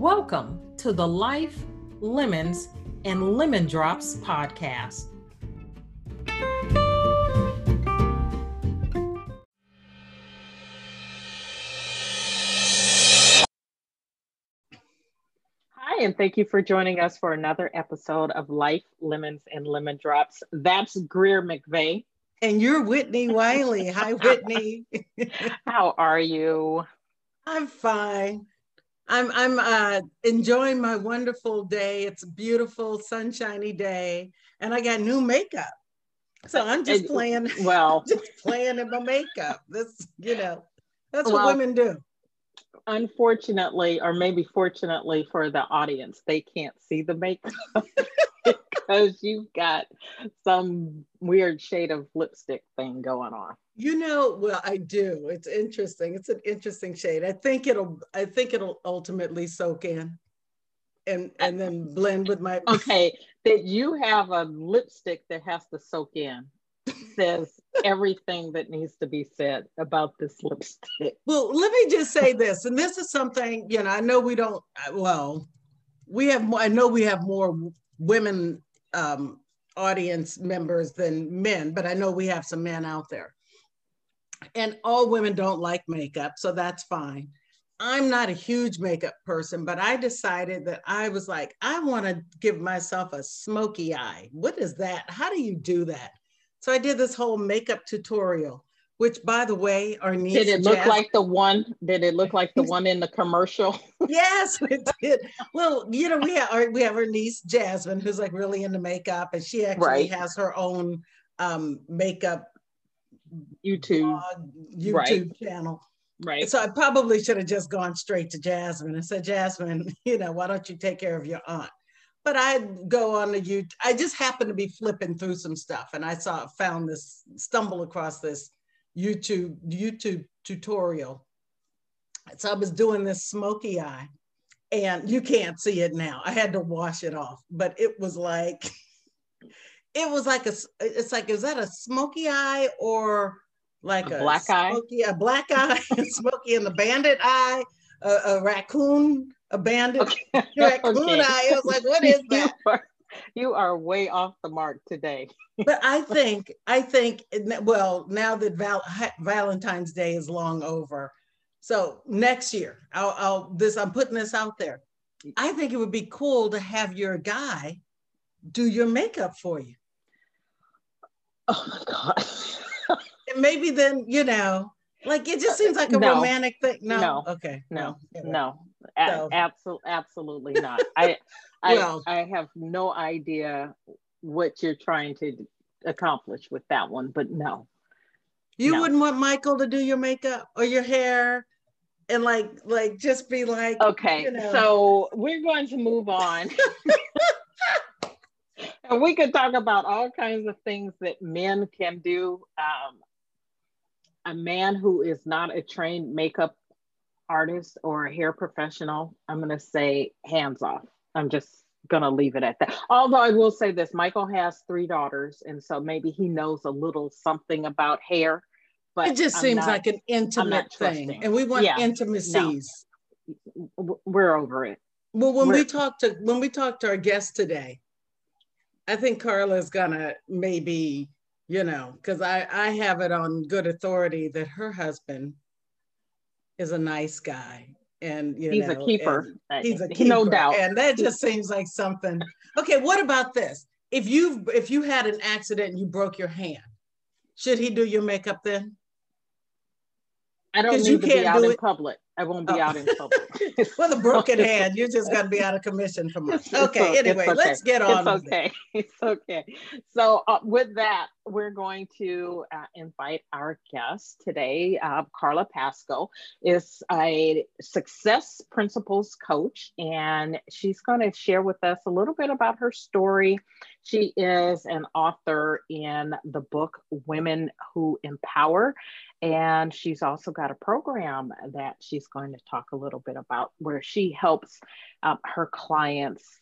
Welcome to the Life, Lemons, and Lemon Drops podcast. Hi, and thank you for joining us for another episode of Life, Lemons, and Lemon Drops. That's Greer McVeigh. And you're Whitnie Wiley. Hi, Whitnie. How are you? I'm fine. I'm I'm uh, enjoying my wonderful day. It's a beautiful, sunshiny day, and I got new makeup. So I'm just playing. Well, just playing in my makeup. This, you know, that's well, what women do. Unfortunately, or maybe fortunately for the audience, they can't see the makeup because you've got some weird shade of lipstick thing going on. You know, well, I do. It's interesting. It's an interesting shade. I think it'll. I think it'll ultimately soak in, and and then blend with my. Okay, that you have a lipstick that has to soak in says everything that needs to be said about this lipstick. Well, let me just say this, and this is something you know. I know we don't. Well, we have. more, I know we have more women um, audience members than men, but I know we have some men out there and all women don't like makeup, so that's fine. I'm not a huge makeup person, but I decided that I was like, I want to give myself a smoky eye. What is that? How do you do that? So I did this whole makeup tutorial, which by the way, our niece Did it look like the one? Did it look like the one in the commercial? yes, it did. Well, you know, we have our we have our niece Jasmine, who's like really into makeup, and she actually right. has her own um, makeup YouTube YouTube right. channel. Right. So I probably should have just gone straight to Jasmine and said, Jasmine, you know, why don't you take care of your aunt? But I'd go on the YouTube. I just happened to be flipping through some stuff and I saw found this, stumble across this YouTube, YouTube tutorial. So I was doing this smoky eye and you can't see it now. I had to wash it off, but it was like it was like a it's like is that a smoky eye or like a, a black smoky, eye a black eye smoky and the bandit eye a, a raccoon a bandit okay. raccoon okay. eye it was like what is that you are, way off the mark today but i think i think well now that Val, valentine's day is long over so next year I'll, I'll this i'm putting this out there i think it would be cool to have your guy do your makeup for you Oh my god. and maybe then you know, like it just seems like a no. romantic thing. No. no. Okay. No. No. no. absolutely, absolutely not. I, I, well, I have no idea what you're trying to accomplish with that one, but no. You no. wouldn't want Michael to do your makeup or your hair and like like just be like okay you know. so we're going to move on and we could talk about all kinds of things that men can do. Um, a man who is not a trained makeup artist or a hair professional, I'm going to say hands off. I'm just going to leave it at that. Although I will say this Michael has three daughters, and so maybe he knows a little something about hair. But it just I'm seems not, like an intimate thing, and we want yeah, intimacies. No. We're over it. Well, when We're, we talked to when we talk to our guest today, I think Carla's gonna maybe, you know, because I, I have it on good authority that her husband is a nice guy. And you he's know, a keeper. He's a keeper, no doubt. And that just seems like something. Okay, what about this? If you if you had an accident and you broke your hand, should he do your makeup then? I don't need you to be out in public. I won't be oh. out in public. With a broken hand, you just got to be out of commission for months. Okay, anyway, okay. let's get on. It's okay. It's okay. So, uh, with that, we're going to uh, invite our guest today. Uh, Carla Pascoe is a success principles coach, and she's going to share with us a little bit about her story. She is an author in the book Women Who Empower. And she's also got a program that she's going to talk a little bit about where she helps um, her clients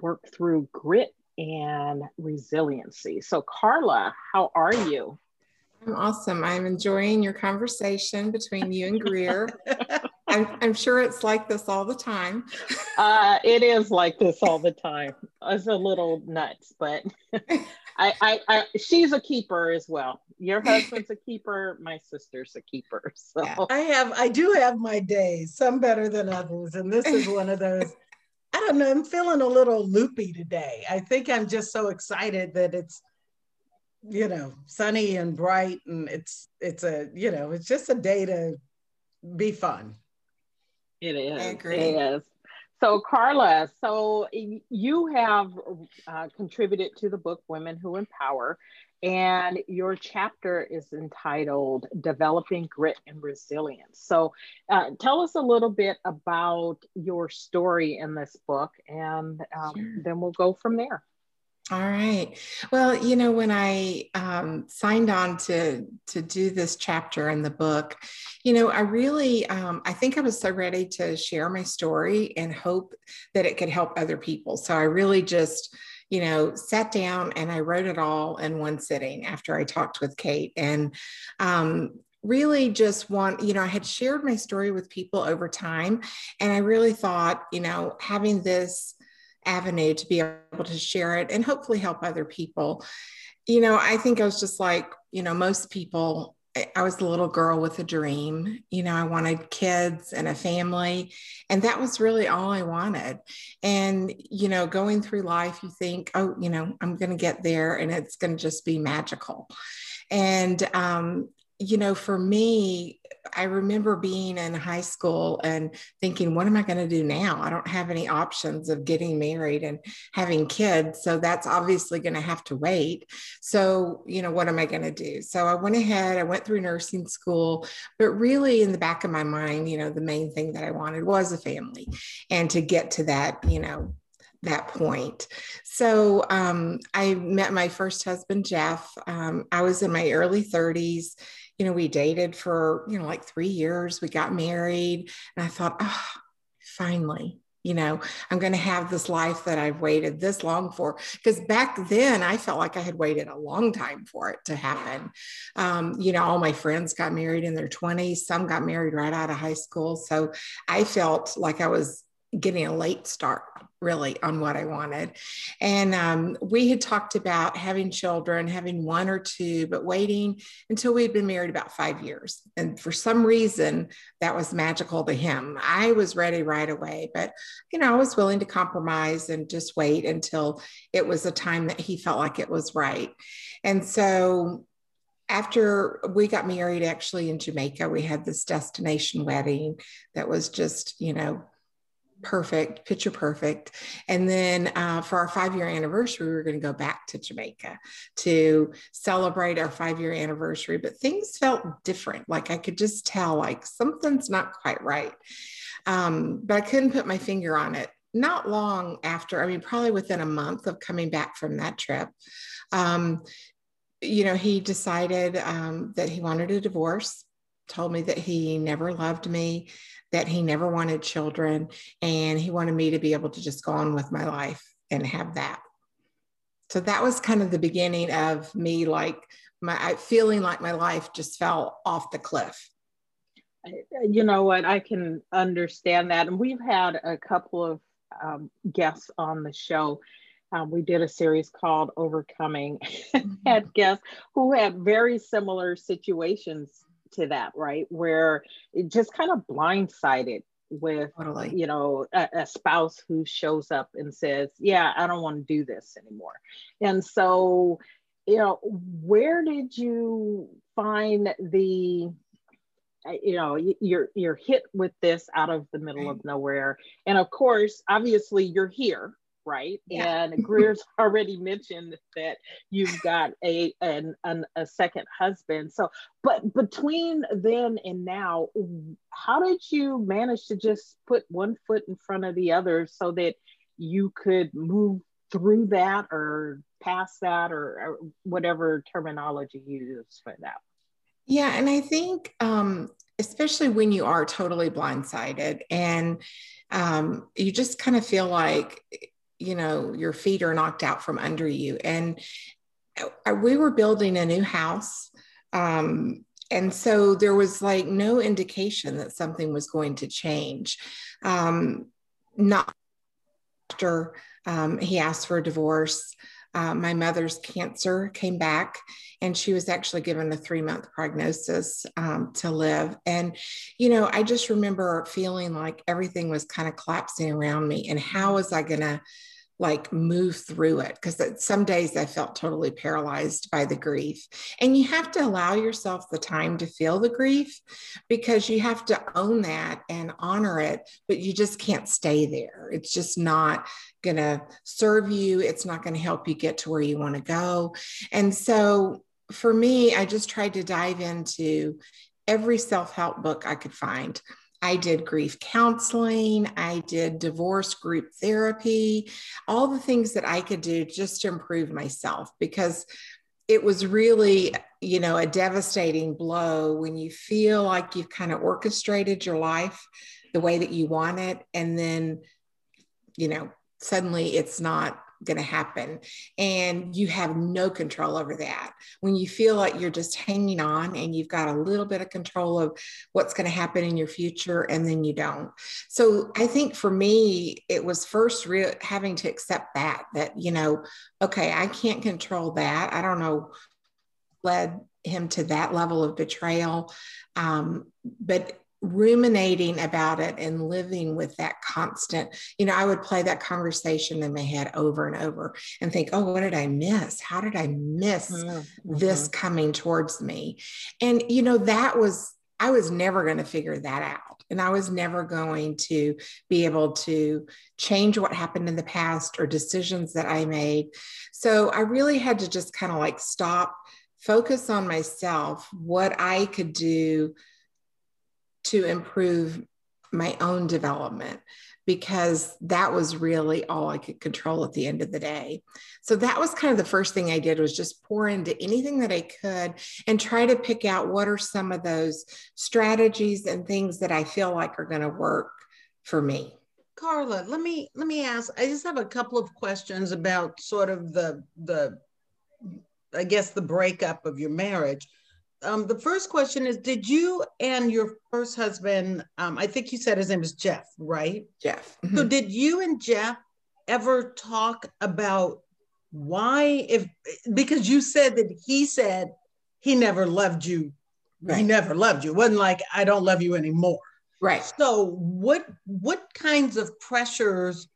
work through grit and resiliency. So, Carla, how are you? I'm awesome. I'm enjoying your conversation between you and Greer. I'm, I'm, sure it's like this all the time. uh, it is like this all the time. It's a little nuts, but I, I, I, she's a keeper as well. Your husband's a keeper. My sister's a keeper. So yeah. I have, I do have my days, some better than others, and this is one of those. I don't know. I'm feeling a little loopy today. I think I'm just so excited that it's, you know, sunny and bright, and it's it's a you know it's just a day to be fun. It is. I agree. It is. So, Carla, so you have uh, contributed to the book Women Who Empower, and your chapter is entitled Developing Grit and Resilience. So, uh, tell us a little bit about your story in this book, and um, sure. then we'll go from there. All right. Well, you know, when I um, signed on to to do this chapter in the book, you know, I really, um, I think I was so ready to share my story and hope that it could help other people. So I really just, you know, sat down and I wrote it all in one sitting after I talked with Kate and. Um, really just want you know i had shared my story with people over time and i really thought you know having this avenue to be able to share it and hopefully help other people. You know, I think I was just like, you know, most people, I was a little girl with a dream. You know, I wanted kids and a family, and that was really all I wanted. And, you know, going through life, you think, oh, you know, I'm going to get there and it's going to just be magical. And, um, you know, for me, I remember being in high school and thinking, what am I going to do now? I don't have any options of getting married and having kids. So that's obviously going to have to wait. So, you know, what am I going to do? So I went ahead, I went through nursing school, but really in the back of my mind, you know, the main thing that I wanted was a family and to get to that, you know, that point. So um, I met my first husband, Jeff. Um, I was in my early 30s you know, we dated for, you know, like three years. We got married. And I thought, oh, finally, you know, I'm going to have this life that I've waited this long for. Because back then, I felt like I had waited a long time for it to happen. Um, you know, all my friends got married in their 20s, some got married right out of high school. So I felt like I was getting a late start really on what I wanted. And um, we had talked about having children, having one or two, but waiting until we had been married about five years. And for some reason, that was magical to him. I was ready right away, but you know, I was willing to compromise and just wait until it was a time that he felt like it was right. And so after we got married actually in Jamaica, we had this destination wedding that was just, you know, perfect, picture perfect. And then uh, for our five year anniversary, we were going to go back to Jamaica to celebrate our five year anniversary. But things felt different. Like I could just tell, like something's not quite right. Um, but I couldn't put my finger on it. Not long after, I mean, probably within a month of coming back from that trip, um, you know, he decided um, that he wanted a divorce told me that he never loved me, that he never wanted children, and he wanted me to be able to just go on with my life and have that. So that was kind of the beginning of me like my feeling like my life just fell off the cliff. You know what? I can understand that. And we've had a couple of um, guests on the show. Um, we did a series called Overcoming, mm-hmm. had guests who had very similar situations to that, right? Where it just kind of blindsided with totally. you know a, a, spouse who shows up and says yeah i don't want to do this anymore and so you know where did you find the uh, you know you're you're hit with this out of the middle of nowhere and of course obviously you're here right? Yeah. and greer's already mentioned that you've got a an, an, a second husband. So but between then and now how did you manage to just put one foot in front of the other so that you could move through that or past that or, or whatever terminology you use for that? Yeah, and I think um, especially when you are totally blindsided and um, you just kind of feel like you know your feet are knocked out from under you. And uh, we were building a new house. Um, and so there was like no indication that something was going to change. Um, not after um, he asked for a divorce. Uh, my mother's cancer came back, and she was actually given a three month prognosis um, to live. And, you know, I just remember feeling like everything was kind of collapsing around me. And how was I going to? Like move through it because some days I felt totally paralyzed by the grief. And you have to allow yourself the time to feel the grief because you have to own that and honor it, but you just can't stay there. It's just not going to serve you, it's not going to help you get to where you want to go. And so for me, I just tried to dive into every self help book I could find. I did grief counseling, I did divorce group therapy, all the things that I could do just to improve myself because it was really, you know, a devastating blow when you feel like you've kind of orchestrated your life the way that you want it. And then, you know, suddenly it's not going to happen. And you have no control over that. When you feel like you're just hanging on and you've got a little bit of control of what's going to happen in your future and then you don't. So i think for me it was first real having to accept that that you know okay i can't control that. I don't know led him to that level of betrayal. Um, but ruminating about it and living with that constant you know i would play that conversation in my head over and over and think oh what did i miss? How did i miss mm-hmm. this coming towards me? And you know that was i was never going to figure that out and i was never going to be able to change what happened in the past or decisions that i made. So i really had to just kind of like stop focus on myself what i could do to improve my own development because that was really all I could control at the end of the day. So that was kind of the first thing I did was just pour into anything that I could and try to pick out what are some of those strategies and things that I feel like are going to work for me. Carla, let me let me ask. I just have a couple of questions about sort of the the I guess the breakup of your marriage um, the first question is Did you and your first husband, um, I think you said his name is Jeff, right? Jeff. Mm-hmm. So, did you and Jeff ever talk about why, if because you said that he said he never loved you, right. he never loved you. It wasn't like, I don't love you anymore. Right. So, what what kinds of pressures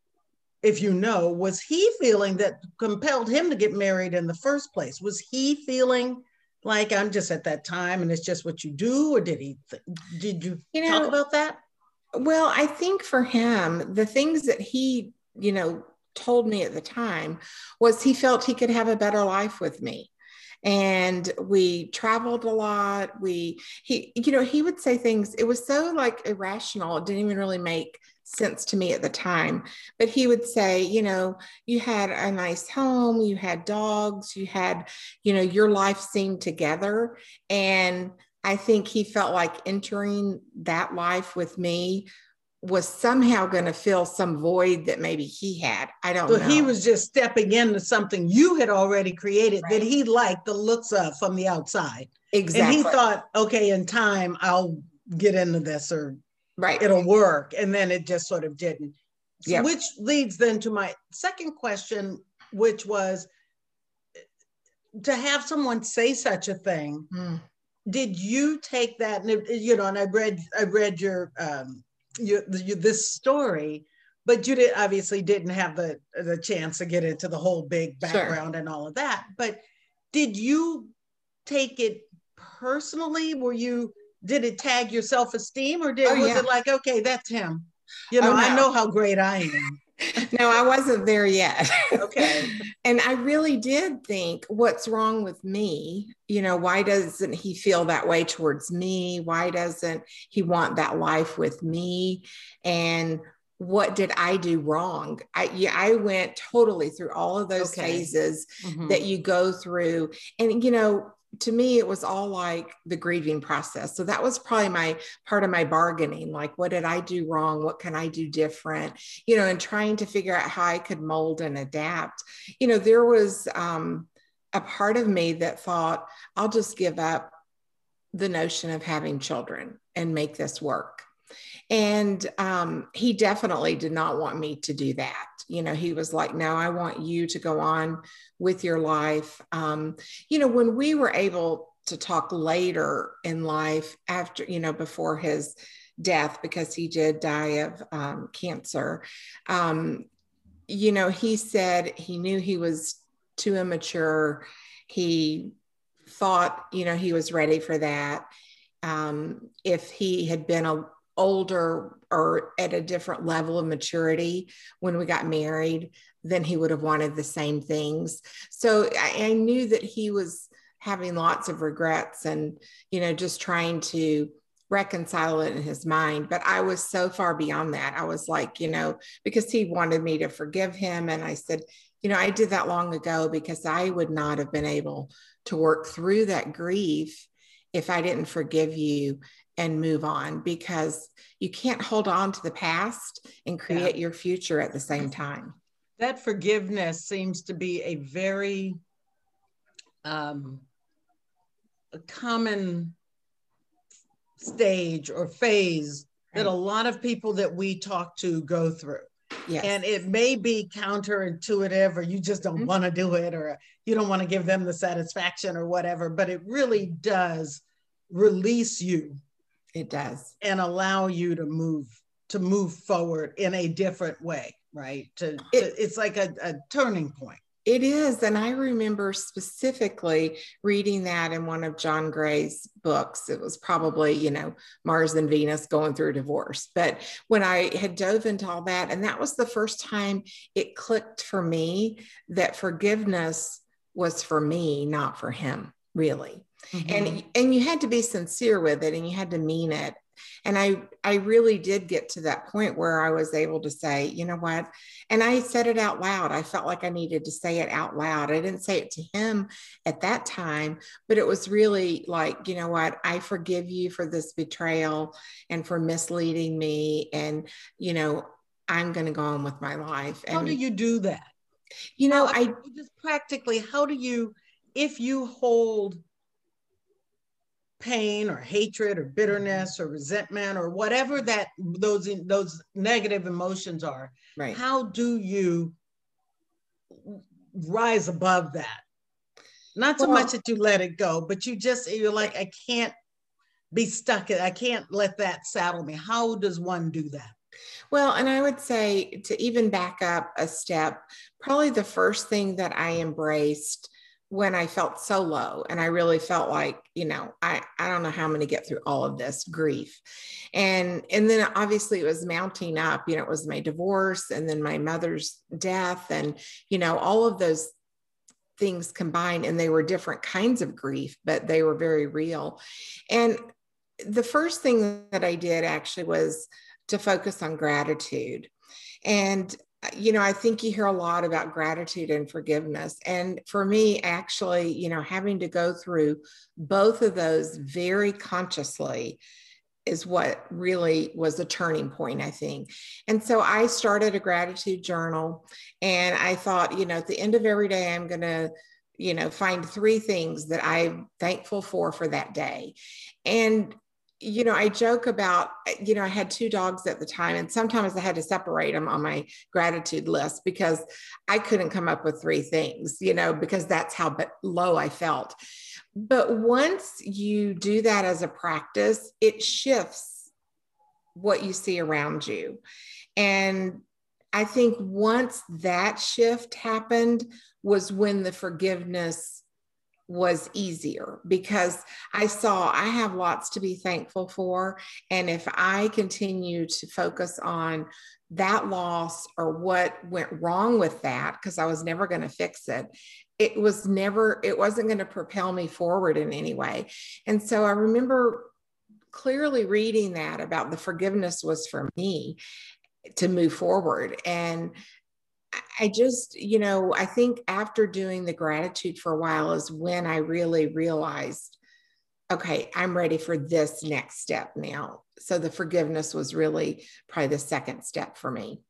if you know, was he feeling that compelled him to get married in the first place? Was he feeling like I'm just at that time and it's just what you do, or did he? Th- did you, you know, talk about that? Well, I think for him, the things that he, you know, told me at the time was he felt he could have a better life with me and we traveled a lot we he you know he would say things it was so like irrational it didn't even really make sense to me at the time. But he would say, you know, you had a nice home, you had dogs, you had, you know, your life seemed together. And I think he felt like entering that life with me was somehow going to fill some void that maybe he had. I don't so know. he was just stepping into something you had already created right. that he liked the looks of from the outside. Exactly. And he thought, okay, in time I'll get into this or right it'll work and then it just sort of didn't so yep. which leads then to my second question which was to have someone say such a thing mm. did you take that and you know and i read i read your um, your, you, this story, but you did obviously didn't have the the chance to get into the whole big background sure. and all of that. But did you take it personally? Were you did it tag your self esteem, or did oh, was yeah. it like okay, that's him? You know, oh, no. I know how great I am. no, I wasn't there yet. Okay. and I really did think, what's wrong with me? You know, why doesn't he feel that way towards me? Why doesn't he want that life with me? And what did I do wrong? I yeah, I went totally through all of those okay. phases mm-hmm. that you go through. And you know, to me it was all like the grieving process. So that was probably my part of my bargaining like what did i do wrong? What can i do different? You know and trying to figure out how i could mold and adapt. You know there was um, a part of me that thought i'll just give up the notion of having children and make this work. And um, he definitely did not want me to do that. You know, he was like, no, I want you to go on with your life. Um, you know, when we were able to talk later in life after, you know, before his death, because he did die of um, cancer, um, you know, he said he knew he was too immature. He thought, you know, he was ready for that. Um, if he had been a older or at a different level of maturity when we got married, then he would have wanted the same things. So I, I knew that he was having lots of regrets and, you know, just trying to reconcile it in his mind. But I was so far beyond that. I was like, you know, because he wanted me to forgive him. And I said, you know, I did that long ago because I would not have been able to work through that grief if I didn't forgive you and move on because you can't hold on to the past and create yeah. your future at the same time. That forgiveness seems to be a very um, a common stage or phase right. that a lot of people that we talk to go through. Yes. And it may be counterintuitive, or you just don't mm-hmm. want to do it, or you don't want to give them the satisfaction or whatever, but it really does release you it does. And allow you to move to move forward in a different way, right? To, it, to it's like a, a turning point. It is. And I remember specifically reading that in one of John Gray's books. It was probably, you know, Mars and Venus going through divorce. But when I had dove into all that, and that was the first time it clicked for me that forgiveness was for me, not for him, really. Mm-hmm. And and you had to be sincere with it and you had to mean it. And I I really did get to that point where I was able to say, you know what? And I said it out loud. I felt like I needed to say it out loud. I didn't say it to him at that time, but it was really like, you know what? I forgive you for this betrayal and for misleading me and you know, I'm going to go on with my life. And, how do you do that? You know, how, I just practically, how do you, if you hold pain or hatred or bitterness or resentment or whatever that those those negative emotions are right. how do you rise above that? Not so well, much that you let it go but you just you're like i can't be stuck i can't let that saddle me. How does one do that? Well, and I would say to even back up a step, probably the first thing that I embraced when I felt so low and I really felt like, you know, I, I don't know how I'm going to get through all of this grief. And, and then obviously it was mounting up, you know, it was my divorce and then my mother's death and, you know, all of those things combined and they were different kinds of grief, but they were very real. And the first thing that I did actually was to focus on gratitude. And you know, I think you hear a lot about gratitude and forgiveness. And for me, actually, you know, having to go through both of those very consciously is what really was a turning point, I think. And so I started a gratitude journal and I thought, you know, at the end of every day, I'm going to, you know, find three things that I'm thankful for for that day. And you know, I joke about, eh, you know, I had two dogs at the time, and sometimes I had to separate them on my gratitude list because I couldn't come up with three things, you know, because that's how low I felt. But once you do that as a practice, it shifts what you see around you. And I think once that shift happened was when the forgiveness was easier because I saw I have lots to be thankful for. And if I continue to focus on that loss or what went wrong with that, because I was never going to fix it, it was never, it wasn't going to propel me forward in any way. And so I remember clearly reading that about the forgiveness was for me to move forward. And I just, you know, I think after doing the gratitude for a while is when I really realized, okay, I'm ready for this next step now. So the forgiveness was really probably the second step for me.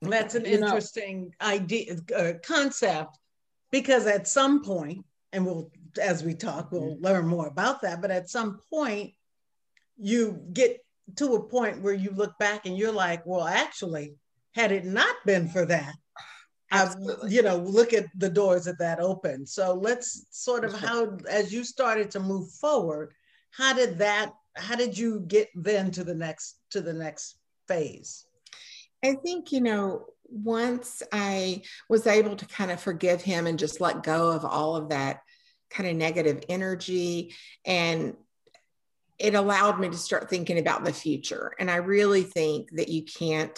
That's an you interesting know. idea, uh, concept, because at some point, and we'll, as we talk, we'll mm-hmm. learn more about that. But at some point, you get to a point where you look back and you're like, well, actually, had it not been for that, I, you know, look at the doors that that opened. So let's sort of how, as you started to move forward, how did that, how did you get then to the next, to the next phase? I think, you know, once I was able to kind of forgive him and just let go of all of that kind of negative energy and it allowed me to start thinking about the future. And I really think that you can't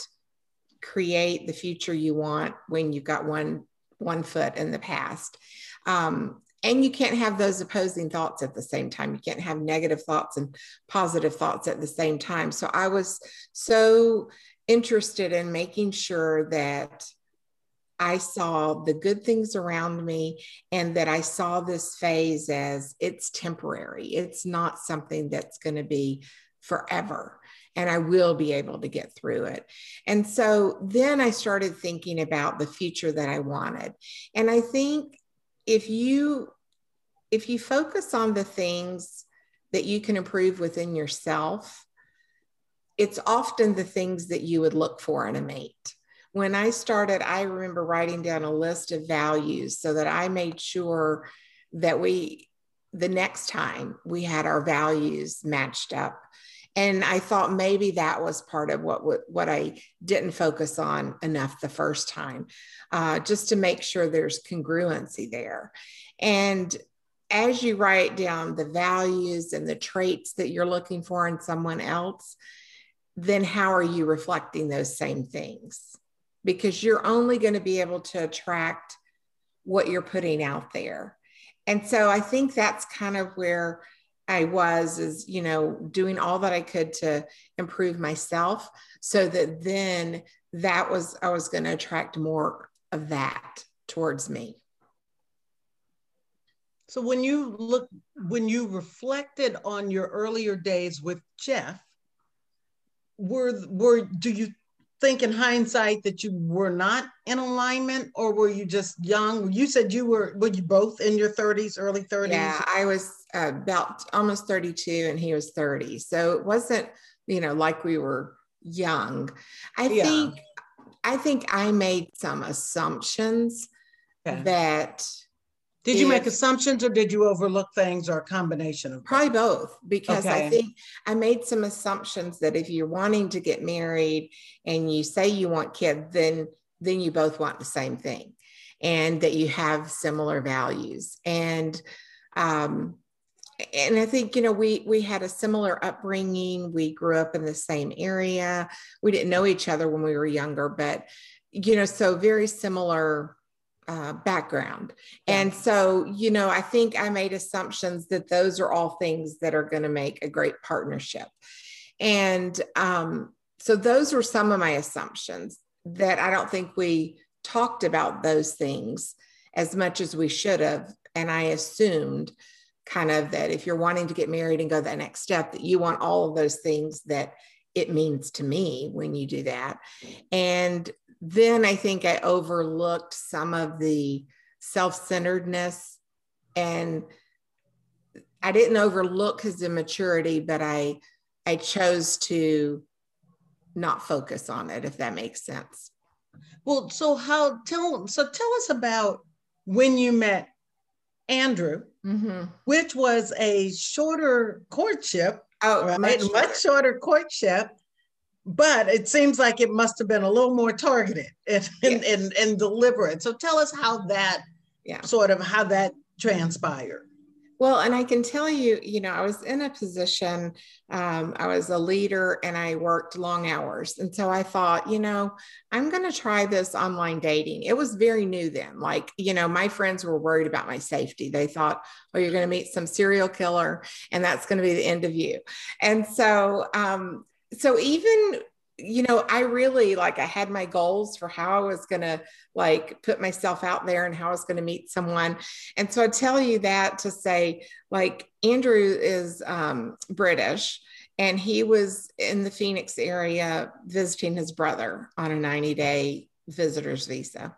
create the future you want when you've got one one foot in the past. Um, and you can't have those opposing thoughts at the same time. You can't have negative thoughts and positive thoughts at the same time. So I was so interested in making sure that I saw the good things around me and that I saw this phase as it's temporary. It's not something that's going to be forever. And I will be able to get through it. And so then I started thinking about the future that I wanted. And I think if you if you focus on the things that you can improve within yourself, it's often the things that you would look for in a mate when I started, I remember writing down a list of values so that I made sure that we, the next time we had our values matched up. And I thought maybe that was part of what what I didn't focus on enough the first time, uh, just to make sure there's congruency there. And as you write down the values and the traits that you're looking for in someone else, then how are you reflecting those same things? Because you're only going to be able to attract what you're putting out there. And so I think that's kind of where I was is, you know, doing all that I could to improve myself so that then that was, I was going to attract more of that towards me. So when you look, when you reflected on your earlier days with Jeff, were, were, do you think in hindsight that you were not in alignment or were you just young? You said you were, were you both in your 30s, early 30s? Yeah, I was uh, about almost 32 and he was 30. So it wasn't, you know, like we were young. I yeah. think, I think I made some assumptions that did you make assumptions or did you overlook things or a combination of probably both? Because okay. I think I made some assumptions that if you're wanting to get married and you say you want kids, then then you both want the same thing and that you have similar values. And um, and I think you know we we had a similar upbringing. We grew up in the same area. We didn't know each other when we were younger, but you know, so very similar uh, background. And so, you know, I think I made assumptions that those are all things that are going to make a great partnership. And um, so those were some of my assumptions that I don't think we talked about those things as much as we should have. And I assumed kind of that if you're wanting to get married and go that next step, that you want all of those things that it means to me when you do that. And then I think I overlooked some of the self centeredness and I didn't overlook his immaturity, but I I chose to not focus on it, if that makes sense. Well, so how tell so tell us about when you met Andrew, mm-hmm. which was a shorter courtship Oh, right? much, much shorter courtship but it seems like it must have been a little more targeted and, yes. and, and, and, deliberate. So tell us how that yeah. sort of how that transpired. Well, and I can tell you, you know, I was in a position, um, I was a leader and I worked long hours. And so I thought, you know, I'm going to try this online dating. It was very new then. Like, you know, my friends were worried about my safety. They thought, oh, you're going to meet some serial killer and that's going to be the end of you. And so, um, so even you know i really like i had my goals for how i was going to like put myself out there and how i was going to meet someone. And so i tell you that to say like andrew is um, british and he was in the phoenix area visiting his brother on a 90 day visitor's visa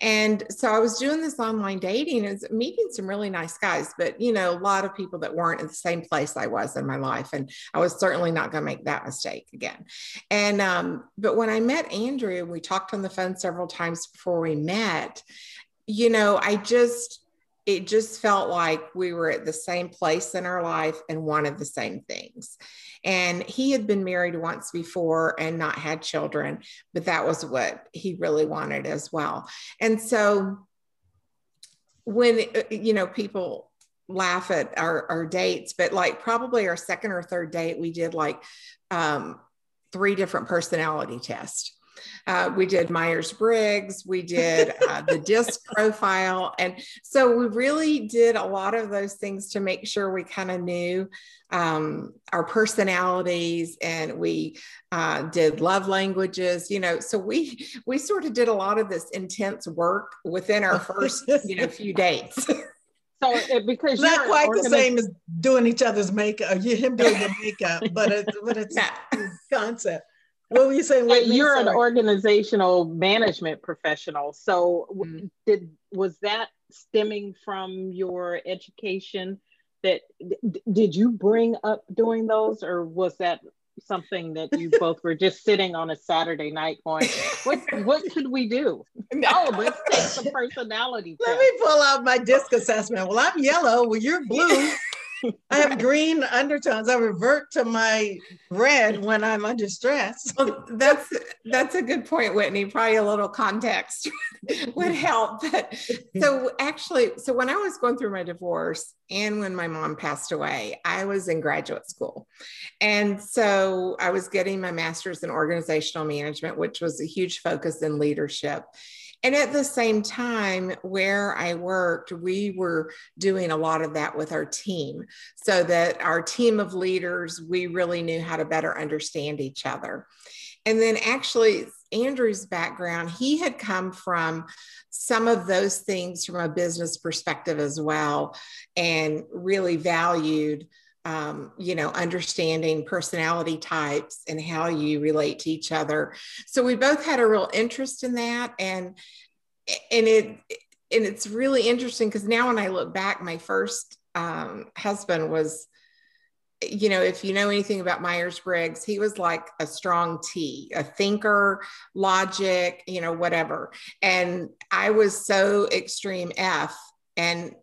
and so I was doing this online dating and meeting some really nice guys, but you know, a lot of people that weren't in the same place I was in my life. And I was certainly not going to make that mistake again. And, um, but when I met Andrew, we talked on the phone several times before we met, you know, I just, it just felt like we were at the same place in our life and wanted the same things. And he had been married once before and not had children, but that was what he really wanted as well. And so when, you know, people laugh at our, our dates, but like probably our second or third date, we did like um, three different personality tests. Uh, we did Myers Briggs, we did uh, the disc profile. And so we really did a lot of those things to make sure we kind of knew um, our personalities and we uh, did love languages, you know. So we we sort of did a lot of this intense work within our first, you know, few dates. So it, because not quite the same as doing each other's makeup, him doing the makeup, but it's but it's yeah. concept what were you saying? Wait, you're an organizational management professional. So mm-hmm. did was that stemming from your education that did you bring up doing those or was that something that you both were just sitting on a Saturday night going, what what could we do? No, let's take some personality. Let test. me pull out my disc assessment. Well, I'm yellow. Well, you're blue. I have green undertones. I revert to my red when I'm under stress. Well, that's that's a good point, Whitnie. Probably a little context would help. But so actually, so when I was going through my divorce and when my mom passed away, I was in graduate school. And so I was getting my master's in organizational management, which was a huge focus in leadership. And at the same time, where I worked, we were doing a lot of that with our team so that our team of leaders, we really knew how to better understand each other. And then actually, Andrew's background, he had come from some of those things from a business perspective as well, and really valued um, you know, understanding personality types and how you relate to each other. So we both had a real interest in that, and and it and it's really interesting because now when I look back, my first um, husband was, you know, if you know anything about Myers Briggs, he was like a strong T, a thinker, logic, you know, whatever. And I was so extreme F, and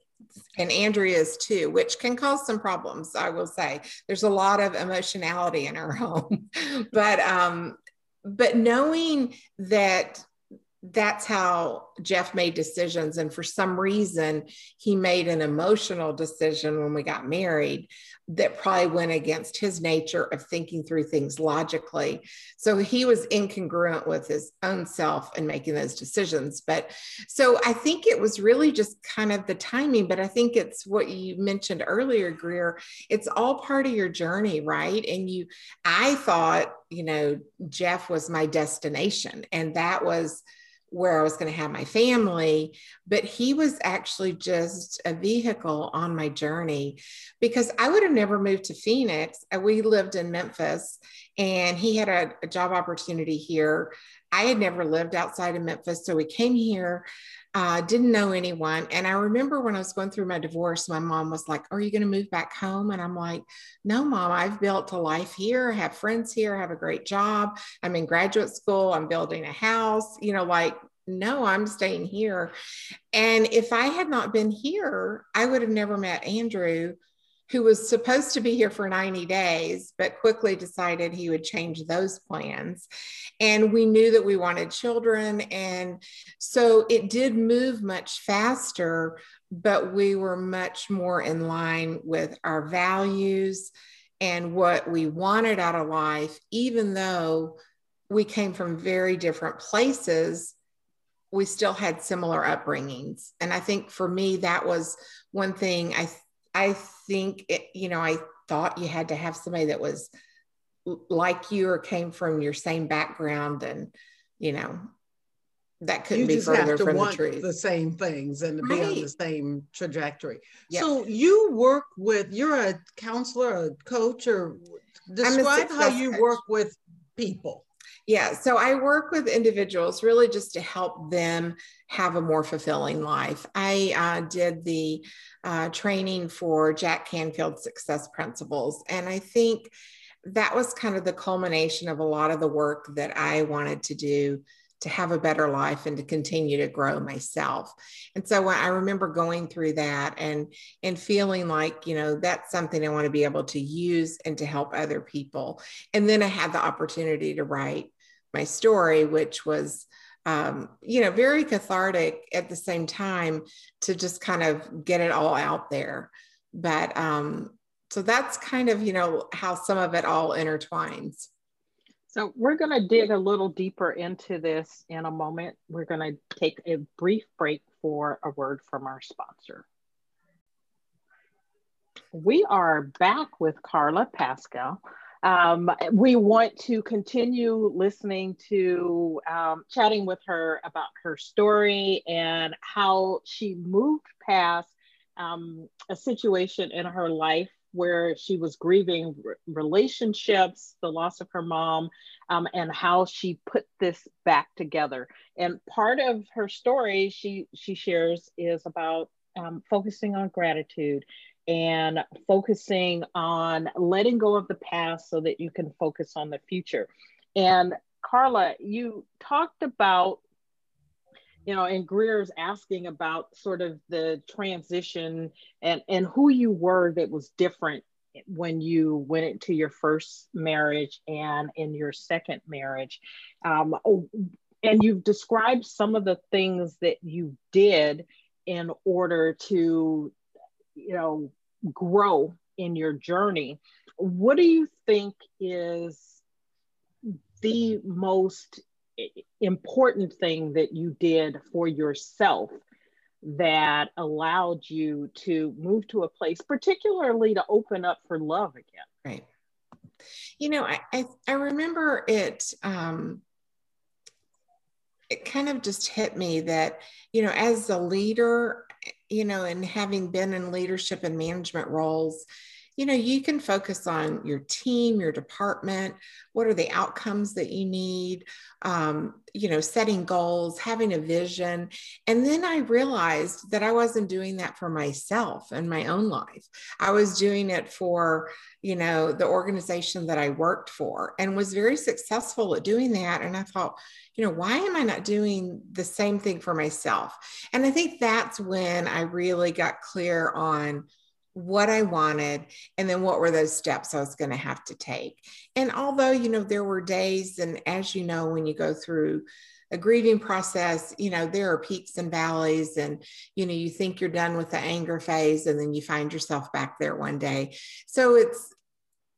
and Andrew's too, which can cause some problems. I will say there's a lot of emotionality in our home, but um, but knowing that that's how Jeff made decisions. And for some reason, he made an emotional decision when we got married that probably went against his nature of thinking through things logically. So he was incongruent with his own self in making those decisions. But so I think it was really just kind of the timing. But I think it's what you mentioned earlier, Greer. It's all part of your journey, right? And you, I thought, you know, Jeff was my destination. And that was, where I was going to have my family, but he was actually just a vehicle on my journey because I would have never moved to Phoenix. Uh, we lived in Memphis and he had a, a job opportunity here. I had never lived outside of Memphis. So we came here uh, didn't know anyone. And I remember when I was going through my divorce, my mom was like, Are you going to move back home? And I'm like, No, mom, I've built a life here. I have friends here. I have a great job. I'm in graduate school. I'm building a house. You know, like, no, I'm staying here. And if I had not been here, I would have never met Andrew who was supposed to be here for 90 days, but quickly decided he would change those plans. And we knew that we wanted children. And so it did move much faster, but we were much more in line with our values and what we wanted out of life, even though we came from very different places we still had similar upbringings and i think for me that was one thing i I think, it, you know, I thought you had to have somebody that was like you or came from your same background and, you know, that couldn't you be further from the truth. The same things and to right. be on the same trajectory. Yep. So you work with, you're a counselor, a coach, or describe how you coach. work with people. Yeah, so I work with individuals really just to help them have a more fulfilling life. I uh, did the uh, training for Jack Canfield Success Principles, and I think that was kind of the culmination of a lot of the work that I wanted to do to have a better life and to continue to grow myself. And so I remember going through that and and feeling like, you know, that's something I want to be able to use and to help other people. And then I had the opportunity to write my story, which was, um, you know, very cathartic at the same time to just kind of get it all out there. But um, so that's kind of, you know, how some of it all intertwines. So we're going to dig a little deeper into this in a moment. We're going to take a brief break for a word from our sponsor. We are back with Carla Pascoe, um, we want to continue listening to, um, chatting with her about her story and how she moved past um, a situation in her life where she was grieving relationships, the loss of her mom, um, and how she put this back together. And part of her story she she shares is about um, focusing on gratitude and focusing on letting go of the past so that you can focus on the future. And Carla, you talked about, you know, and Greer's asking about sort of the transition and, and who you were that was different when you went into your first marriage and in your second marriage. Um, and you've described some of the things that you did in order to you know grow in your journey. What do you think is the most important thing that you did for yourself that allowed you to move to a place particularly to open up for love again? Right. You know i i, I remember it um it kind of just hit me that you know as a leader you know, and having been in leadership and management roles, you know, you can focus on your team, your department, what are the outcomes that you need, um, you know, setting goals, having a vision. And then I realized that I wasn't doing that for myself and my own life. I was doing it for, you know, the organization that I worked for and was very successful at doing that. And I thought, you know, why am I not doing the same thing for myself? And I think that's when I really got clear on what I wanted and then what were those steps I was going to have to take. And although, you know, there were days, and as you know, when you go through a grieving process, you know, there are peaks and valleys, and, you know, you think you're done with the anger phase, and then you find yourself back there one day. So it's,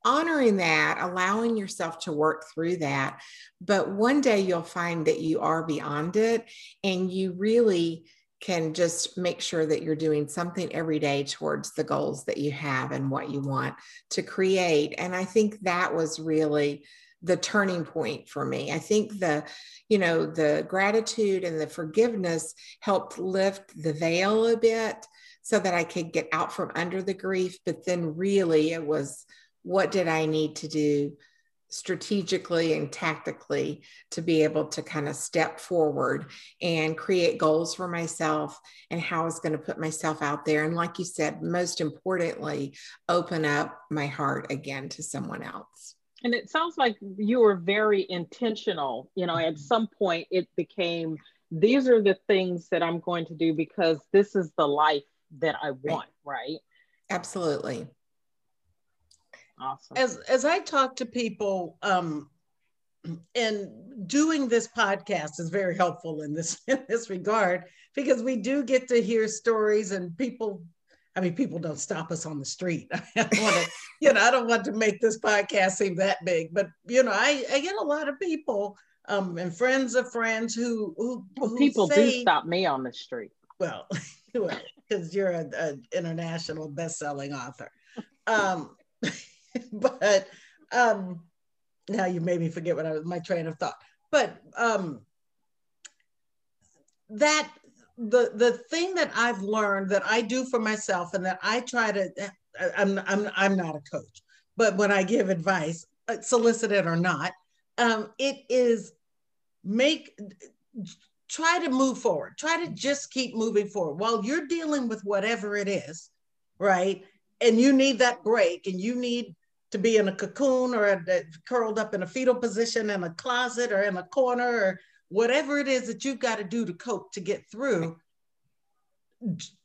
honoring that, allowing yourself to work through that. But one day you'll find that you are beyond it and you really can just make sure that you're doing something every day towards the goals that you have and what you want to create. And I think that was really the turning point for me. I think the, you know, the gratitude and the forgiveness helped lift the veil a bit so that I could get out from under the grief. But then really it was what did I need to do strategically and tactically to be able to kind of step forward and create goals for myself and how I was going to put myself out there. And like you said, most importantly, open up my heart again to someone else. And it sounds like you were very intentional. You know, at some point it became these are the things that I'm going to do because this is the life that I want, right? right? Absolutely. Awesome. As as I talk to people, um, and doing this podcast is very helpful in this in this regard because we do get to hear stories and people I mean, people don't stop us on the street. I don't want to, you know, I don't want to make this podcast seem that big, but you know, I, I get a lot of people um, and friends of friends who who, who people say, do stop me on the street. Well, well, because you're an international best-selling author. Um, but um, now you made me forget what I was my train of thought. But um, that the the thing that I've learned that I do for myself and that I try to I'm I'm I'm not a coach, but when I give advice, uh, solicited or not, um, it is make try to move forward. Try to just keep moving forward while you're dealing with whatever it is, right? And you need that break, and you need to be in a cocoon or a, curled up in a fetal position in a closet or in a corner or whatever it is that you've got to do to cope to get through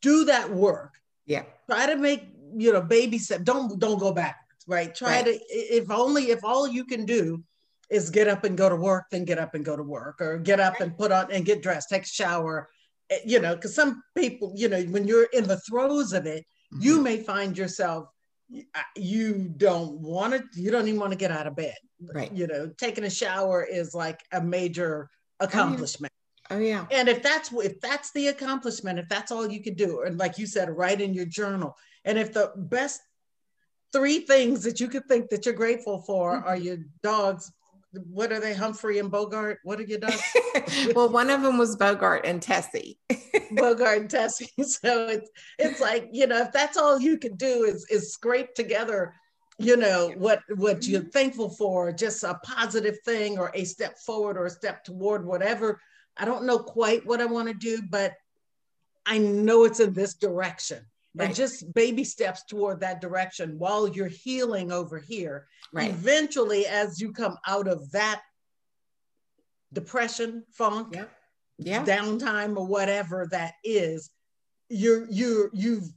do that work yeah try to make you know baby step don't don't go backwards right try right. to if only if all you can do is get up and go to work then get up and go to work or get up and put on and get dressed take a shower eh, you know because some people you know when you're in the throes of it mm-hmm. you may find yourself you don't want to you don't even want to get out of bed right you know taking a shower is like a major accomplishment. Oh yeah. And if that's if that's the accomplishment, if that's all you could do, and like you said, write in your journal. And if the best three things that you could think that you're grateful for mm-hmm. are your dogs, what are they, Humphrey and Bogart? What are your dogs? well, one of them was Bogart and Tessie. Bogart and Tessie. So it's it's like, you know, if that's all you can do is is scrape together you know what what you're mm-hmm. thankful for just a positive thing or a step forward or a step toward whatever i don't know quite what i want to do but i know it's in this direction right. and just baby steps toward that direction while you're healing over here right. eventually as you come out of that depression funk yeah. yeah. downtime or whatever that is you're you're you've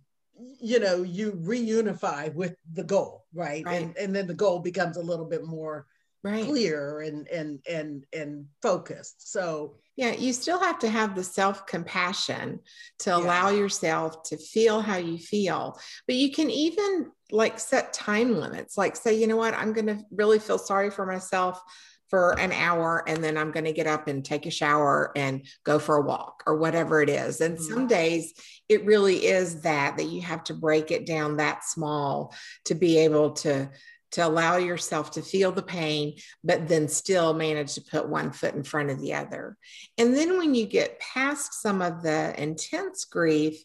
you know you reunify with the goal right, right. and and then the goal becomes a little bit more right. clear and and and and focused so yeah you still have to have the self compassion to allow yourself to feel how you feel but you can even like set time limits like say you know what i'm going to really feel sorry for myself for an hour and then I'm going to get up and take a shower and go for a walk or whatever it is. And mm-hmm. some days it really is that that you have to break it down that small to be able to to allow yourself to feel the pain but then still manage to put one foot in front of the other. And then when you get past some of the intense grief,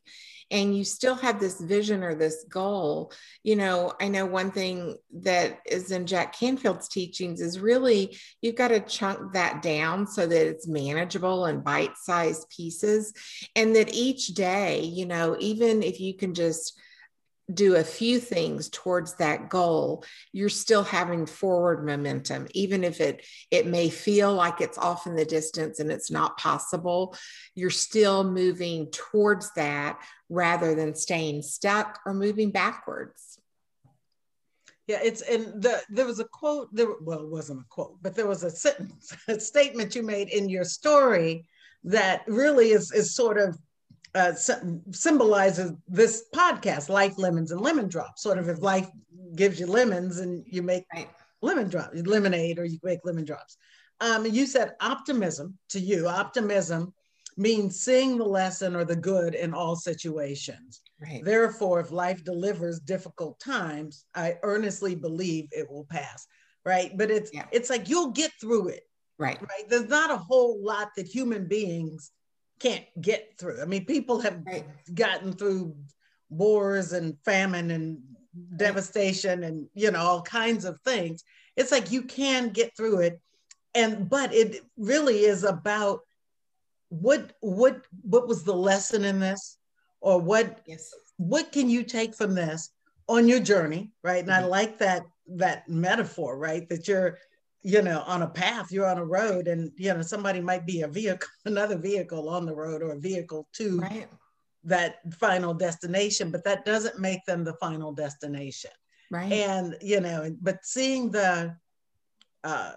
and you still have this vision or this goal, you know, I know one thing that is in Jack Canfield's teachings is really you've got to chunk that down so that it's manageable and bite sized pieces. And that each day, you know, even if you can just do a few things towards that goal you're still having forward momentum even if it it may feel like it's off in the distance and it's not possible you're still moving towards that rather than staying stuck or moving backwards. Yeah it's and the there was a quote there well it wasn't a quote but there was a sentence a statement you made in your story that really is is sort of uh, symbolizes this podcast, Life, Lemons, and Lemon Drops. Sort of if life gives you lemons and you make right. lemon drop, lemonade, or you make lemon drops. Um, you said optimism to you, optimism means seeing the lesson or the good in all situations. Right. Therefore, if life delivers difficult times, I earnestly believe it will pass. Right. But it's yeah. it's like you'll get through it. Right. Right. There's not a whole lot that human beings can't get through. I mean, people have right. gotten through wars and famine and devastation and you know all kinds of things. It's like you can get through it, and but it really is about what what what was the lesson in this, or what yes. what can you take from this on your journey, right? And mm-hmm. I like that that metaphor, right? That you're you know on a path you're on a road and you know somebody might be a vehicle another vehicle on the road or a vehicle to right. that final destination but that doesn't make them the final destination Right. And, you know, but seeing the, uh,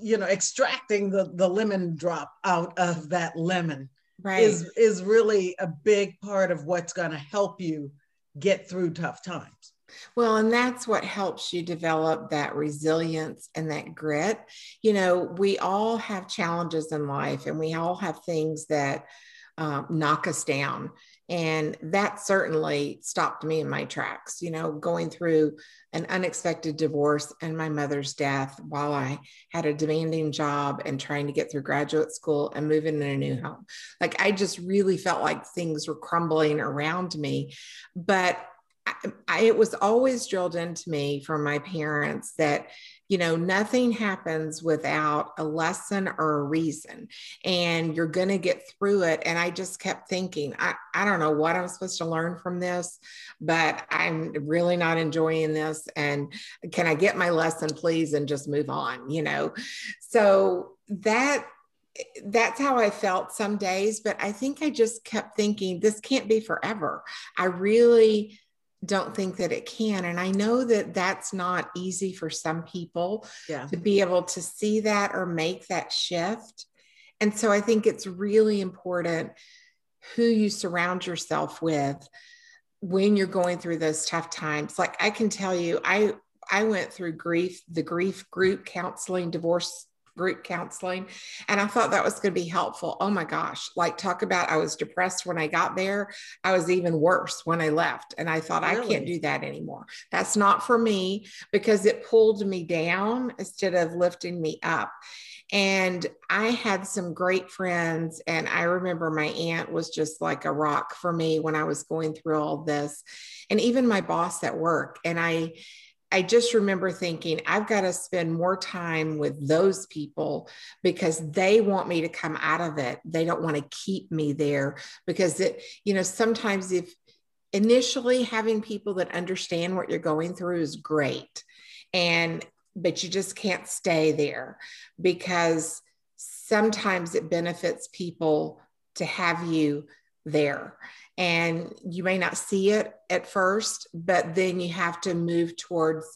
you know, extracting the, the lemon drop out of that lemon right. is, is really a big part of what's going to help you get through tough times. Well, and that's what helps you develop that resilience and that grit. You know, we all have challenges in life and we all have things that um, knock us down. And that certainly stopped me in my tracks, you know, going through an unexpected divorce and my mother's death while I had a demanding job and trying to get through graduate school and moving in a new home. Like I just really felt like things were crumbling around me. But I, it was always drilled into me from my parents that you know nothing happens without a lesson or a reason and you're going to get through it and i just kept thinking I, I don't know what i'm supposed to learn from this but i'm really not enjoying this and can i get my lesson please and just move on you know so that that's how I felt some days, but I think I just kept thinking this can't be forever. I really don't think that it can. And I know that that's not easy for some people yeah. to be able to see that or make that shift. And so I think it's really important who you surround yourself with when you're going through those tough times. Like I can tell you, I I went through grief, the grief group counseling, divorce group counseling. And I thought that was going to be helpful. Oh my gosh, like talk about I was depressed when I got there. I was even worse when I left. And I thought, really? I can't do that anymore. That's not for me because it pulled me down instead of lifting me up. And I had some great friends. And I remember my aunt was just like a rock for me when I was going through all this. And even my boss at work. And I, I just remember thinking, I've got to spend more time with those people because they want me to come out of it. They don't want to keep me there because it, you know, sometimes if initially having people that understand what you're going through is great. And, but you just can't stay there because sometimes it benefits people to have you there and you may not see it at first but then you have to move towards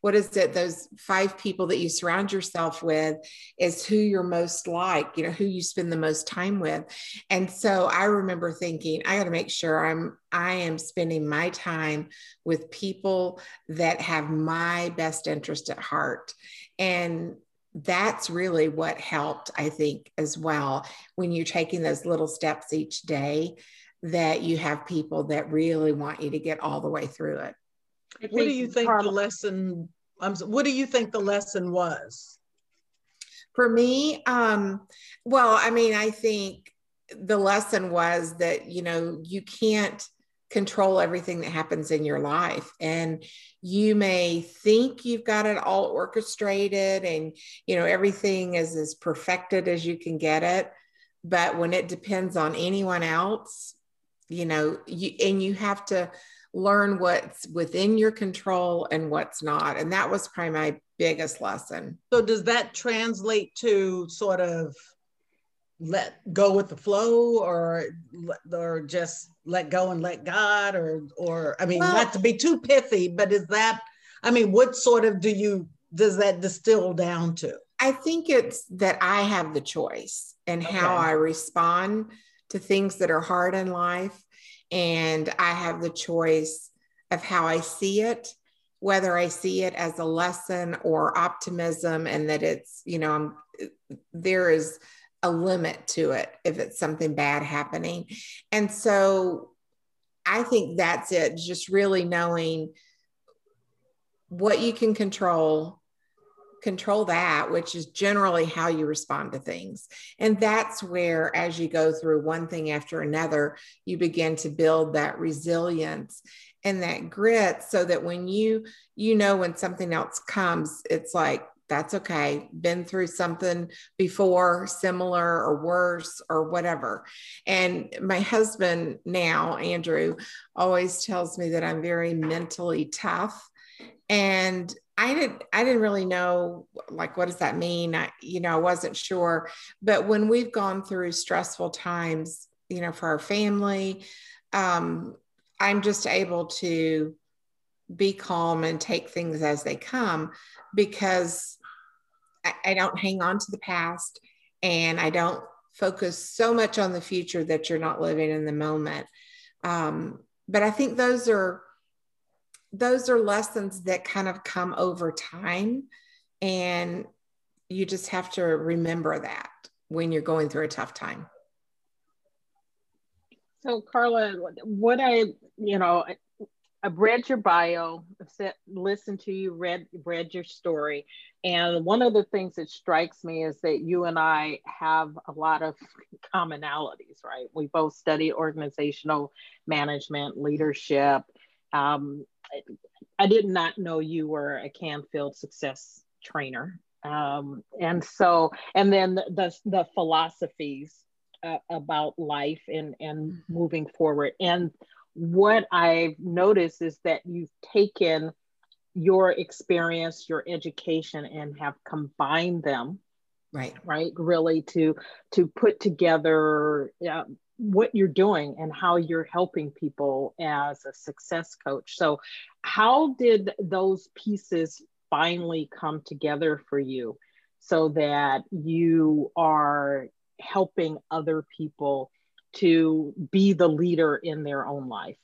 what is it those five people that you surround yourself with is who you're most like you know who you spend the most time with. And so i remember thinking i got to make sure i'm i am spending my time with people that have my best interest at heart. And that's really what helped i think as well when you're taking those little steps each day that you have people that really want you to get all the way through it. What do you think the lesson? Um, what do you think the lesson was? For me, um, well, I mean, I think the lesson was that you know you can't control everything that happens in your life and you may think you've got it all orchestrated and you know everything is as perfected as you can get it but when it depends on anyone else you know you and you have to learn what's within your control and what's not. And that was probably my biggest lesson. So does that translate to sort of let go with the flow or or just let go and let god or or i mean well, not to be too pithy but is that i mean what sort of do you does that distill down to? I think it's that i have the choice and okay. how i respond to things that are hard in life. And I have the choice of how I see it, whether I see it as a lesson or optimism, and that it's, you know, I'm, there is a limit to it if it's something bad happening. And so I think that's it, just really knowing what you can control control that, which is generally how you respond to things. And that's where, as you go through one thing after another, you begin to build that resilience and that grit so that when you, you know, when something else comes, it's like, that's okay. Been through something before, similar or worse or whatever. And my husband now, Andrew, always tells me that I'm very mentally tough. And I didn't I didn't really know like what does that mean? I, you know, I wasn't sure. But when we've gone through stressful times, you know, for our family, um, I'm just able to be calm and take things as they come because I, I don't hang on to the past and I don't focus so much on the future that you're not living in the moment. Um, but I think those are those are lessons that kind of come over time and you just have to remember that when you're going through a tough time so carla what i you know I've read your bio, listened to you, read read your story, and one of the things that strikes me is that you and I have a lot of commonalities, right? We both study organizational management, leadership. Um, I did not know you were a Canfield success trainer, um, and so and then the the philosophies uh, about life and and moving forward. And what I've noticed is that you've taken your experience, your education, and have combined them, right? Right, really to to put together uh, what you're doing and how you're helping people as a success coach. So, how did those pieces finally come together for you, so that you are helping other people to be the leader in their own life?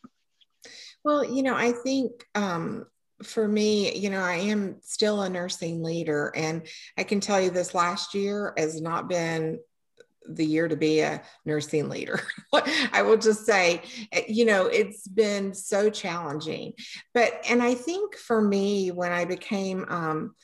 Well, you know, I think um, for me, you know, I am still a nursing leader, and I can tell you this last year has not been the year to be a nursing leader. I will just say, eh, you know, it's been so challenging. But, and I think for me, when I became, um,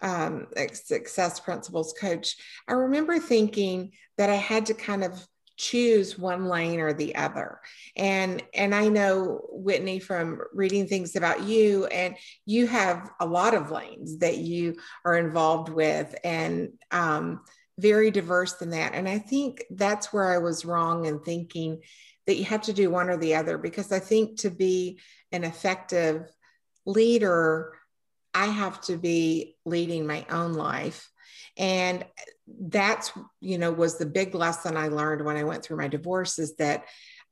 um, success principles coach, I remember thinking that I had to kind of choose one lane or the other and and i know Whitnie from reading things about you and you have a lot of lanes that you are involved with and um, very diverse than that. And i think that's where i was wrong in thinking that you have to do one or the other because i think to be an effective leader i have to be leading my own life. And that's you know was the big lesson i learned when i went through my divorce is that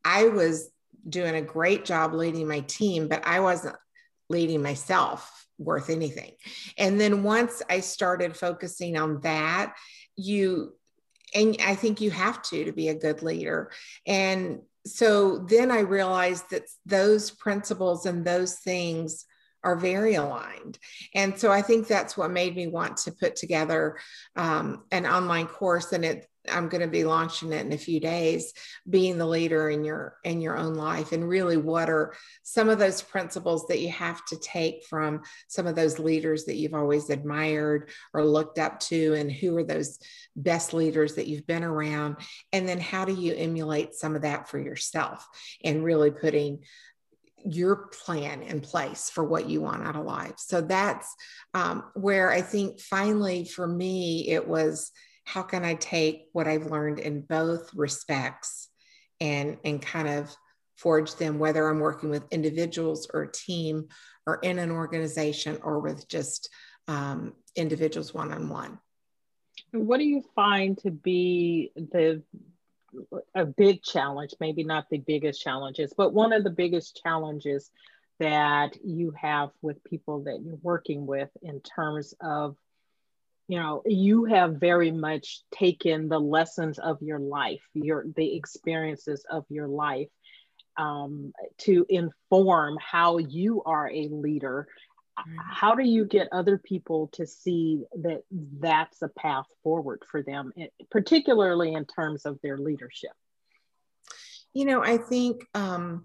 i was doing a great job leading my team but i wasn't leading myself worth anything. And then once i started focusing on that you and i think you have to to be a good leader and so then i realized that those principles and those things are very aligned. And so I think that's what made me want to put together um, an online course. And it, I'm going to be launching it in a few days, being the leader in your in your own life, and really what are some of those principles that you have to take from some of those leaders that you've always admired or looked up to, and who are those best leaders that you've been around, and then how do you emulate some of that for yourself, and really putting your plan in place for what you want out of life. So that's um, where I think finally for me, it was how can I take what I've learned in both respects and, and kind of forge them, whether I'm working with individuals or a team or in an organization or with just um, individuals one on one. What do you find to be the a big challenge, maybe not the biggest challenges, but one of the biggest challenges that you have with people that you're working with in terms of you know you have very much taken the lessons of your life your the experiences of your life um, to inform how you are a leader. How do you get other people to see that that's a path forward for them eh, particularly in terms of their leadership? You know i think um,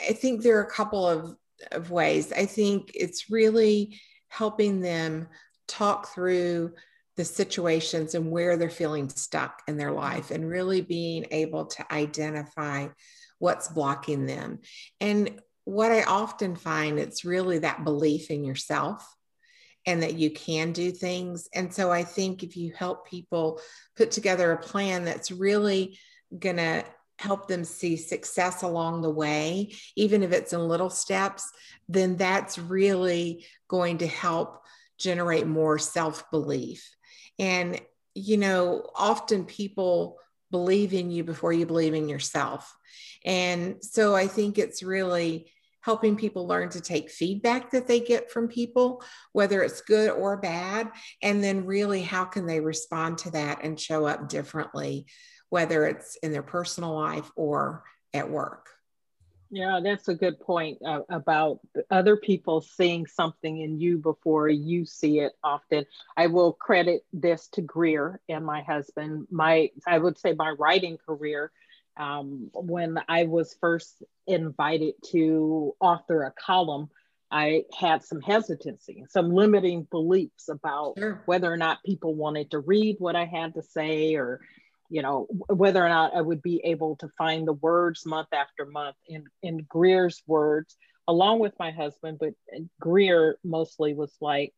i think there are a couple of, of ways. I think it's really helping them talk through the situations and where they're feeling stuck in their life and really being able to identify what's blocking them and what I often find it's really that belief in yourself and that you can do things. And so I think if you help people put together a plan that's really going to help them see success along the way, even if it's in little steps, then that's really going to help generate more self belief. And, you know, often people believe in you before you believe in yourself. And so I think it's really helping people learn to take feedback that they get from people, whether it's good or bad, and then really how can they respond to that and show up differently, whether it's in their personal life or at work. Yeah, that's a good point uh, about other people seeing something in you before you see it often. I will credit this to Greer and my husband. My, I would say my writing career um, when I was first invited to author a column, I had some hesitancy, some limiting beliefs about sure. whether or not people wanted to read what I had to say or you know whether or not I would be able to find the words month after month in in Greer's words along with my husband but Greer mostly was like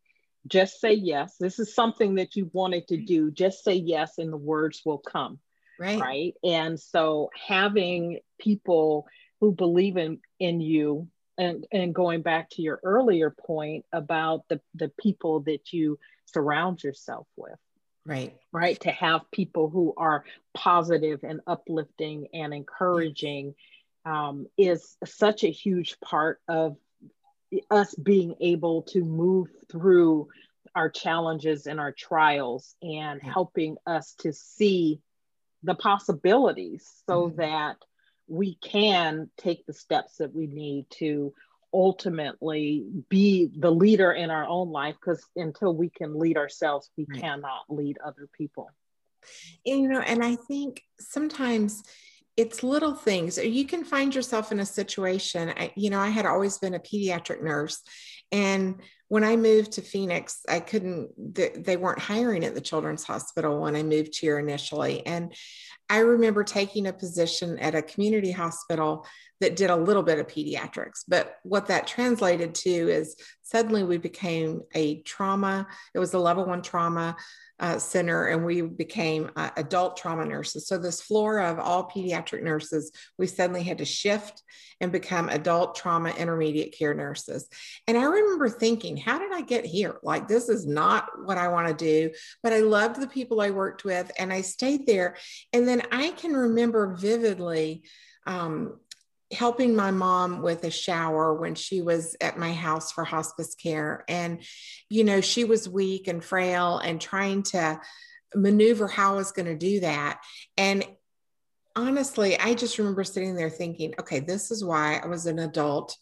just say yes. This is something that you wanted to do. Just say yes and the words will come. Right. Right? And so having people who believe in in you and and going back to your earlier point about the the people that you surround yourself with right right to have people who are positive and uplifting and encouraging um, is such a huge part of us being able to move through our challenges and our trials and helping us to see the possibilities so mm-hmm. that we can take the steps that we need to ultimately be the leader in our own life because until we can lead ourselves we right. cannot lead other people you know and i think sometimes it's little things you can find yourself in a situation I, you know i had always been a pediatric nurse and when I moved to Phoenix, I couldn't, they weren't hiring at the Children's Hospital when I moved here initially. And I remember taking a position at a community hospital that did a little bit of pediatrics. But what that translated to is suddenly we became a trauma, it was a level one trauma uh, center and we became uh, adult trauma nurses. So, this floor of all pediatric nurses, we suddenly had to shift and become adult trauma intermediate care nurses. And I remember thinking, how did I get here? Like, this is not what I want to do. But I loved the people I worked with and I stayed there. And then I can remember vividly. Um, helping my mom with a shower when she was at my house for hospice care. And, you know, she was weak and frail and trying to maneuver how I was going to do that. And honestly, I just remember sitting there thinking, okay, this is why I was an adult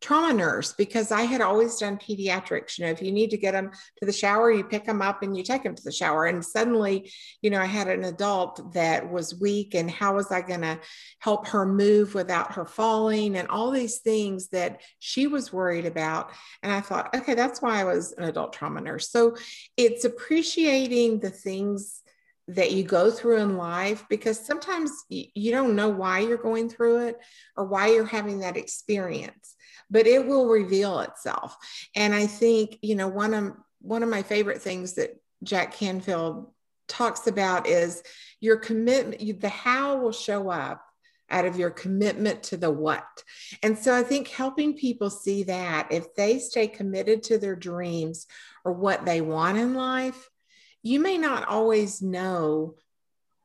trauma nurse because I had always done pediatrics. You know, if you need to get them to the shower, you pick them up and you take them to the shower. And suddenly, you know, I had an adult that was weak, and how was I going to help her move without her falling and all these things that she was worried about. And I thought, okay, that's why I was an adult trauma nurse. So it's appreciating the things that you go through in life because sometimes you don't know why you're going through it or why you're having that experience but it will reveal itself and i think you know one of one of my favorite things that jack canfield talks about is your commitment the how will show up out of your commitment to the what. And so I think helping people see that if they stay committed to their dreams or what they want in life, you may not always know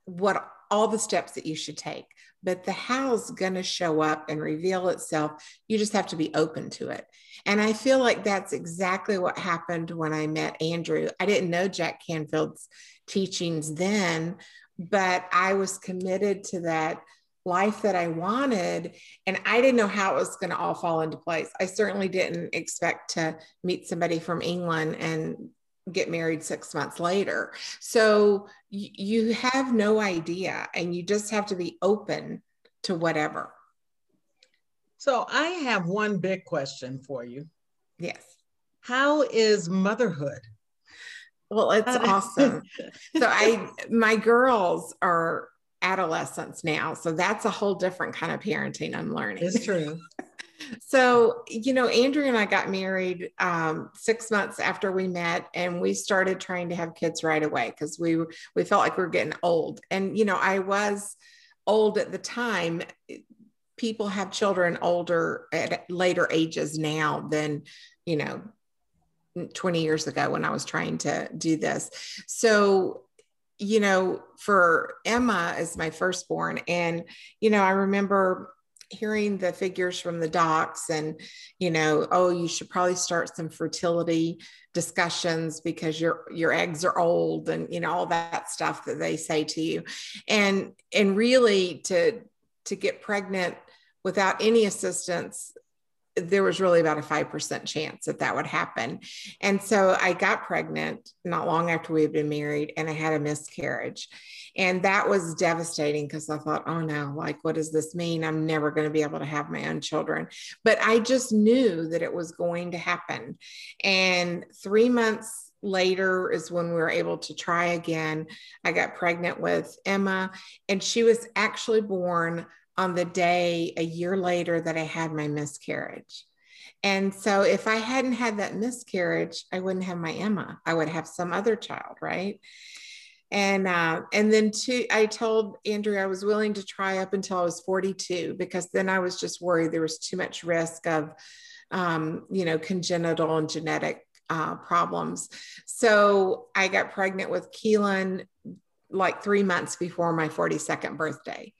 what all the steps that you should take, but the how's going to show up and reveal itself. You just have to be open to it. And I feel like that's exactly what happened when I met Andrew. I didn't know Jack Canfield's teachings then, but I was committed to that life that I wanted. And I didn't know how it was going to all fall into place. I certainly didn't expect to meet somebody from England and get married six months later. So y- you have no idea, and you just have to be open to whatever. So I have one big question for you. Yes. How is motherhood? Well, it's uh, awesome. so I my girls are adolescents now. So that's a whole different kind of parenting I'm learning. It's true. So, you know, Andrew and I got married um, six months after we met, and we started trying to have kids right away because we we felt like we were getting old. And you know, I was old at the time. People have children older at later ages now than you know 20 years ago when I was trying to do this. So you know, for Emma as my firstborn, and you know, I remember hearing the figures from the docs and you know oh you should probably start some fertility discussions because your your eggs are old and you know all that stuff that they say to you. And and really to to get pregnant without any assistance there was really about a 5% chance that that would happen. And so I got pregnant not long after we had been married and I had a miscarriage. And that was devastating because I thought, oh no, like, what does this mean? I'm never going to be able to have my own children. But I just knew that it was going to happen. And three months later is when we were able to try again. I got pregnant with Emma, and she was actually born on the day a year later that I had my miscarriage. And so if I hadn't had that miscarriage, I wouldn't have my Emma. I would have some other child, right? And uh, and then two, I told Andrew I was willing to try up until I was 42 because then I was just worried there was too much risk of, um, you know, congenital and genetic uh, problems. So I got pregnant with Keelan like three months before my 42nd birthday.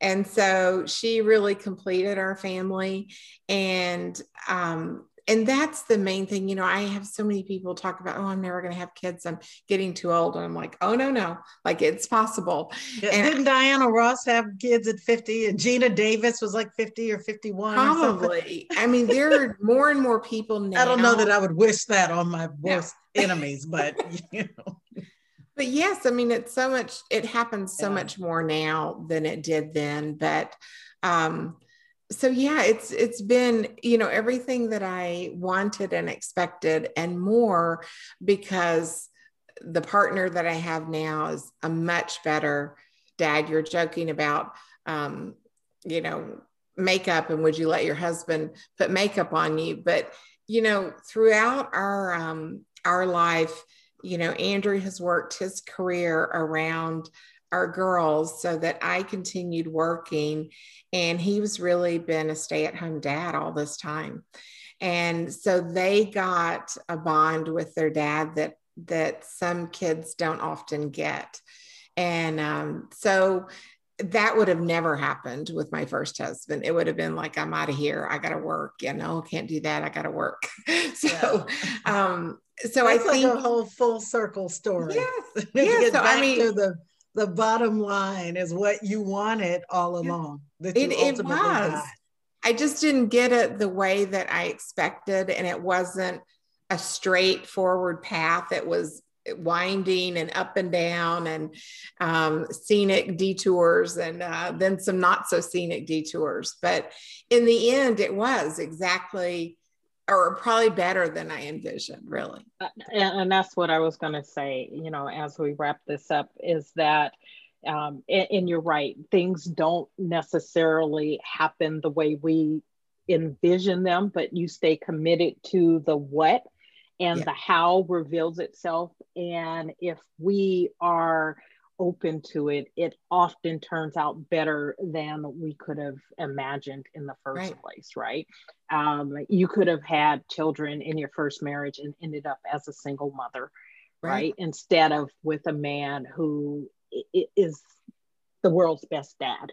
And so she really completed our family. And, um, and that's the main thing. You know, I have so many people talk about, oh, I'm never going to have kids. I'm getting too old. And I'm like, oh, no, no, like it's possible. And didn't Diana Ross have kids at 50 and Geena Davis was like 50 or 51? Probably. Or I mean, there are more and more people now. I don't know that I would wish that on my worst no. enemies, but, you know. But yes, I mean, it's so much, it happens so yeah. much more now than it did then. But, um, so yeah, it's it's been you know everything that I wanted and expected and more because the partner that I have now is a much better dad. You're joking about um, you know makeup and would you let your husband put makeup on you? But you know throughout our um, our life, you know, Andrew has worked his career around our girls so that I continued working. And he was really been a stay at home dad all this time. And so they got a bond with their dad that that some kids don't often get. And um, so that would have never happened with my first husband. It would have been like, I'm out of here. I got to work. You know, can't do that. I got to work. so, yeah. um, so That's I think like a whole full circle story. Yes. yes. so, I mean, to the, the bottom line is what you wanted all along. That it, it was. Got. I just didn't get it the way that I expected. And it wasn't a straightforward path. It was winding and up and down and um, scenic detours and uh, then some not so scenic detours. But in the end, it was exactly or probably better than I envisioned, really. Uh, and, and, that's what I was going to say, you know, as we wrap this up, is that, um, and, and you're right, things don't necessarily happen the way we envision them, but you stay committed to the what and yeah. the how reveals itself. And if we are open to it, it often turns out better than we could have imagined in the first right. place, right? Um, you could have had children in your first marriage and ended up as a single mother, right? right? Instead of with a man who is the world's best dad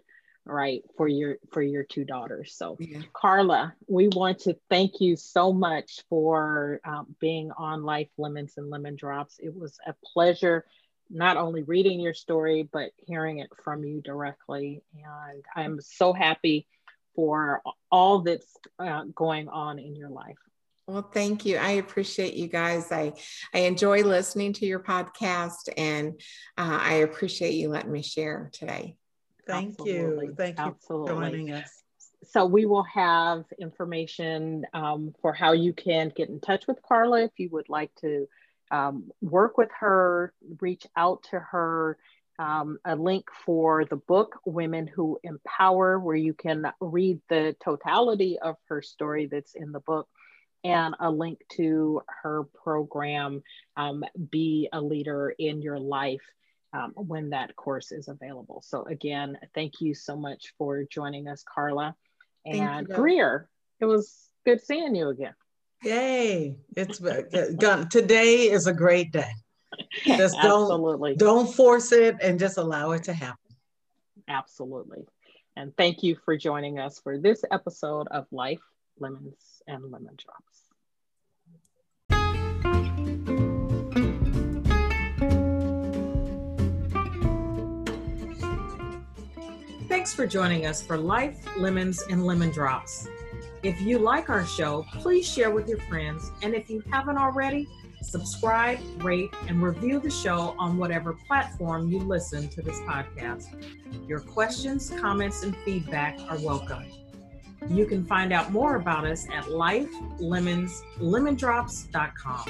right for your for your two daughters so yeah. carla we want to thank you so much for um, being on life lemons and lemon drops it was a pleasure not only reading your story but hearing it from you directly and i'm so happy for all that's uh, going on in your life well, thank you. I appreciate you guys. I I enjoy listening to your podcast, and uh, I appreciate you letting me share today. Thank Absolutely. you. Thank you for joining us. So we will have information um, for how you can get in touch with Carla if you would like to um, work with her, reach out to her. Um, a link for the book Women Who Empower, where you can read the totality of her story that's in the book, and a link to her program, um, Be a Leader in Your Life um, when that course is available. So again, thank you so much for joining us, Carla and Greer. It was good seeing you again. Yay! It's. Today is a great day. Just don't Absolutely. don't force it and just allow it to happen. Absolutely. And thank you for joining us for this episode of Life, Lemons, and Lemon Drops. Thanks for joining us for Life, Lemons, and Lemon Drops. If you like our show, please share with your friends. And if you haven't already, subscribe, rate, and review the show on whatever platform you listen to this podcast. Your questions, comments, and feedback are welcome. You can find out more about us at lifelemonslemondrops.com.